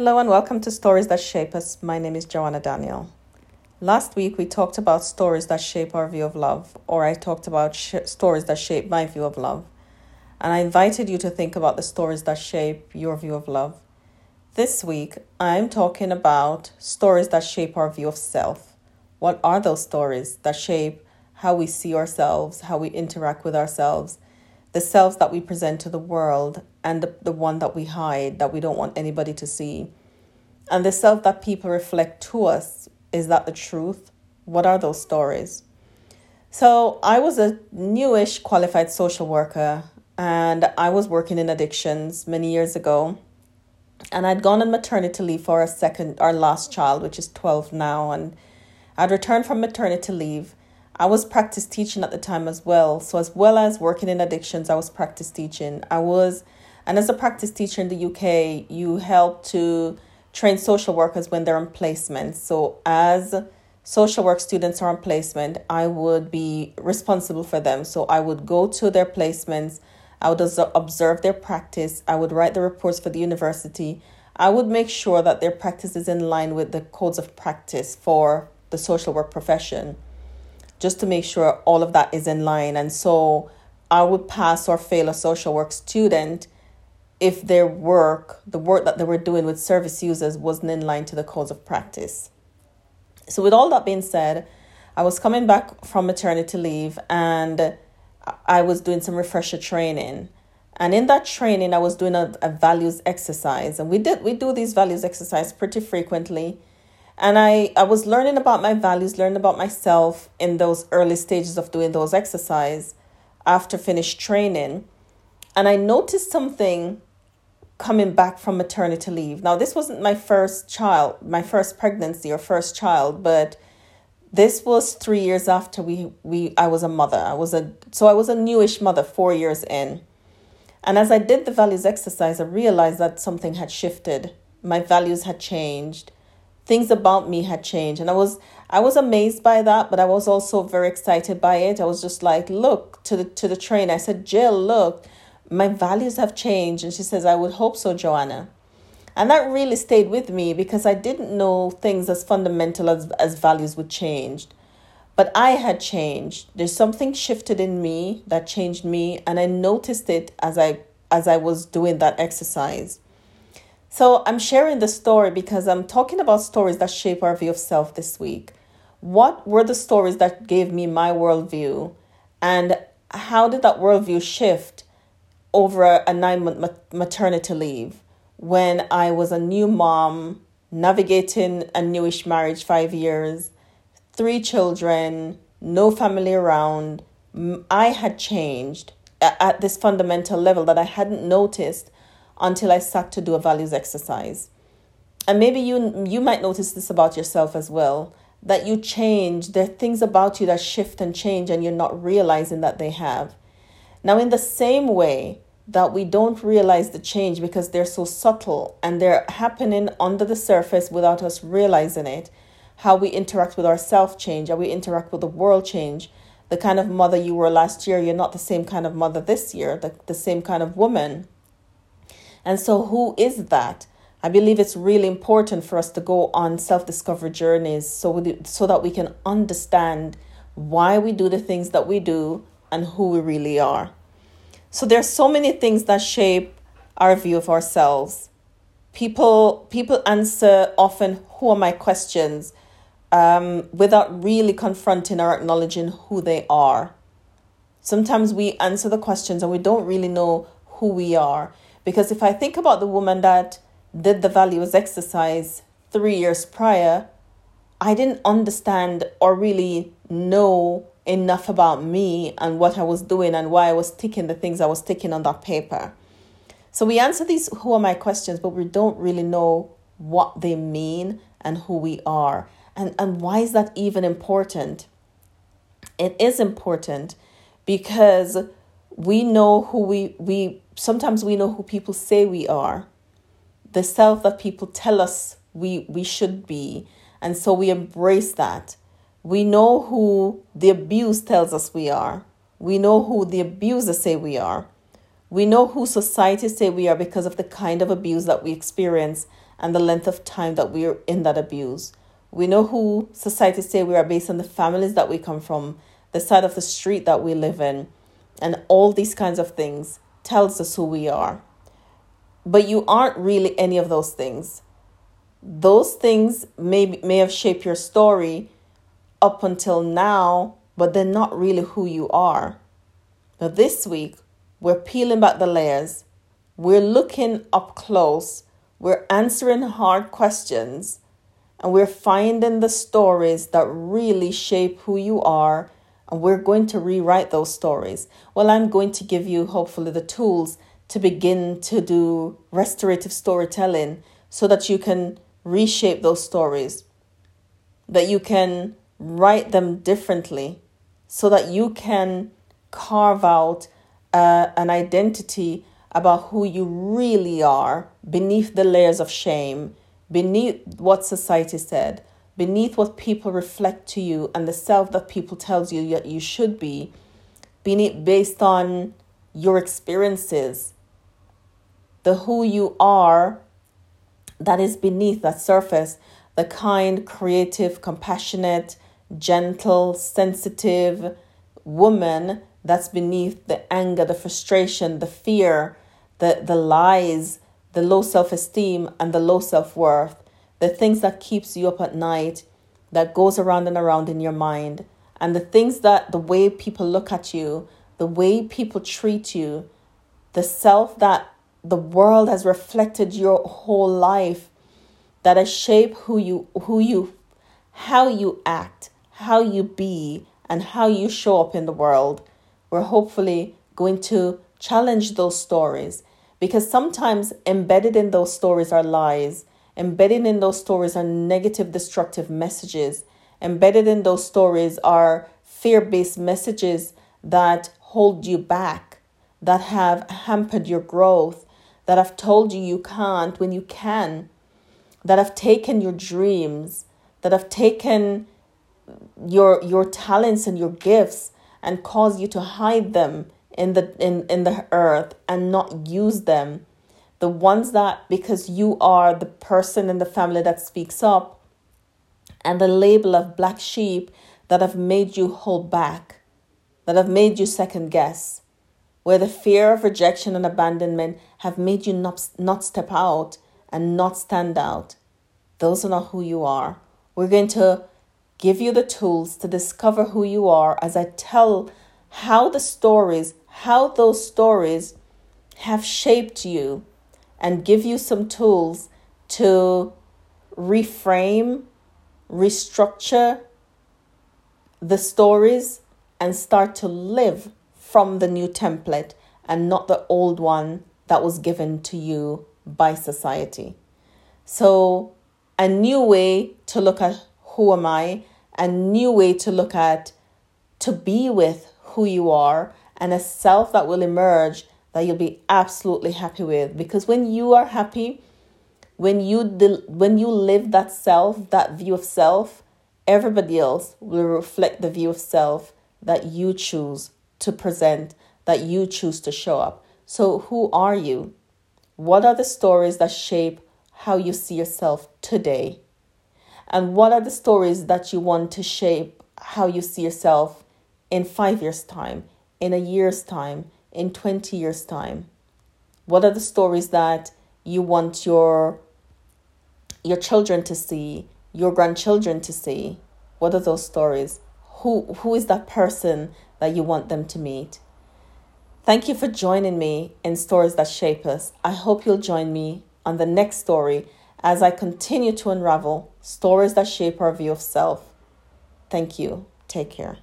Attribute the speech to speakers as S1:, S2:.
S1: Hello and welcome to Stories That Shape Us. My name is Joanna Daniel. Last week we talked about stories that shape our view of love, or I talked about sh- stories that shape my view of love. And I invited you to think about the stories that shape your view of love. This week I'm talking about stories that shape our view of self. What are those stories that shape how we see ourselves, how we interact with ourselves, the selves that we present to the world, and the, the one that we hide, that we don't want anybody to see. And the self that people reflect to us, is that the truth? What are those stories? So, I was a newish qualified social worker and I was working in addictions many years ago. And I'd gone on maternity leave for our second, our last child, which is 12 now. And I'd returned from maternity leave I was practice teaching at the time as well. So, as well as working in addictions, I was practice teaching. I was, and as a practice teacher in the UK, you help to train social workers when they're on placement. So, as social work students are on placement, I would be responsible for them. So, I would go to their placements, I would observe their practice, I would write the reports for the university. I would make sure that their practice is in line with the codes of practice for the social work profession just to make sure all of that is in line. And so I would pass or fail a social work student if their work, the work that they were doing with service users, wasn't in line to the codes of practice. So, with all that being said, I was coming back from maternity leave and I was doing some refresher training. And in that training, I was doing a, a values exercise. And we did we do these values exercise pretty frequently. And I, I was learning about my values, learning about myself in those early stages of doing those exercise after finished training. And I noticed something coming back from maternity leave. Now, this wasn't my first child, my first pregnancy or first child, but this was three years after we, we I was a mother. I was a so I was a newish mother four years in. And as I did the values exercise, I realized that something had shifted. My values had changed things about me had changed and i was i was amazed by that but i was also very excited by it i was just like look to the to the train i said jill look my values have changed. And she says i would hope so joanna. And that really stayed with me because i didn't know things as fundamental as, as values would change. But i had changed. There's something shifted in me that changed me and i noticed it as i as i was doing that exercise. So I'm sharing the story because I'm talking about stories that shape our view of self this week. What were the stories that gave me my worldview? And how did that worldview shift over a nine month maternity leave when I was a new mom, navigating a newish marriage, five years, three children, no family around? I had changed at this fundamental level that I hadn't noticed until I sat to do a values exercise. And maybe you you might notice this about yourself as well that you change there are things about you that shift and change and you're not realizing that they have. Now in the same way that we don't realize the change because they're so subtle and they're happening under the surface without us realizing it, how we interact with ourselves change, how we interact with the world change. The kind of mother you were last year, you're not the same kind of mother this year, the, the same kind of woman and so, who is that? I believe it's really important for us to go on self discovery journeys so, so that we can understand why we do the things that we do and who we really are. So, there's so many things that shape our view of ourselves. People, people answer often, Who are my questions? Um, without really confronting or acknowledging who they are. Sometimes we answer the questions and we don't really know who we are. Because if I think about the woman that did the values exercise three years prior, I didn't understand or really know enough about me and what I was doing and why I was ticking the things I was ticking on that paper. So we answer these who are my questions, but we don't really know what they mean and who we are. And, and why is that even important? It is important because we know who we, we sometimes we know who people say we are, the self that people tell us we, we should be. And so we embrace that. We know who the abuse tells us we are. We know who the abusers say we are. We know who society say we are because of the kind of abuse that we experience and the length of time that we're in that abuse. We know who society say we are based on the families that we come from, the side of the street that we live in, and all these kinds of things tells us who we are. But you aren't really any of those things. Those things may may have shaped your story up until now, but they're not really who you are. But this week, we're peeling back the layers. We're looking up close. We're answering hard questions. And we're finding the stories that really shape who you are. And we're going to rewrite those stories. Well, I'm going to give you, hopefully, the tools to begin to do restorative storytelling so that you can reshape those stories, that you can write them differently, so that you can carve out uh, an identity about who you really are beneath the layers of shame, beneath what society said, beneath what people reflect to you and the self that people tells you that you should be, beneath based on your experiences, the who you are that is beneath that surface, the kind, creative, compassionate, gentle, sensitive woman that's beneath the anger, the frustration, the fear, the, the lies, the low self-esteem and the low self-worth, the things that keeps you up at night, that goes around and around in your mind, and the things that the way people look at you, the way people treat you, the self that the world has reflected your whole life that has shaped who you who you how you act, how you be, and how you show up in the world we're hopefully going to challenge those stories. Because sometimes embedded in those stories are lies, embedded in those stories are negative, destructive messages, embedded in those stories are fear based messages that hold you back, that have hampered your growth, that have told you you can't when you can, that have taken your dreams, that have taken your your talents and your gifts and cause you to hide them in the in, in the earth and not use them. The ones that because you are the person in the family that speaks up and the label of black sheep that have made you hold back that have made you second guess where the fear of rejection and abandonment have made you not, not step out and not stand out. Those are not who you are. We're going to give you the tools to discover who you are as I tell how the stories, how those stories have shaped you and give you some tools to reframe, restructure the stories and start to live from the new template and not the old one that was given to you by society. So, a new way to look at who am I a new way to look at, to be with who you are, and a self that will emerge that you'll be absolutely happy with. Because when you are happy, when you del- when you live that self, that view of self, everybody else will reflect the view of self that you choose to present, that you choose to show up. So, who are you? What are the stories that shape how you see yourself today? And what are the stories that you want to shape how you see yourself in five years' time, in a year's time, in 20 years' time? What are the stories that you want your your children to see, your grandchildren to see? What are those stories? Who who is that person that you want them to meet? Thank you for joining me in Stories That Shape Us. I hope you'll join me on the next story as I continue to unravel stories that shape our view of self. Thank you. Take care.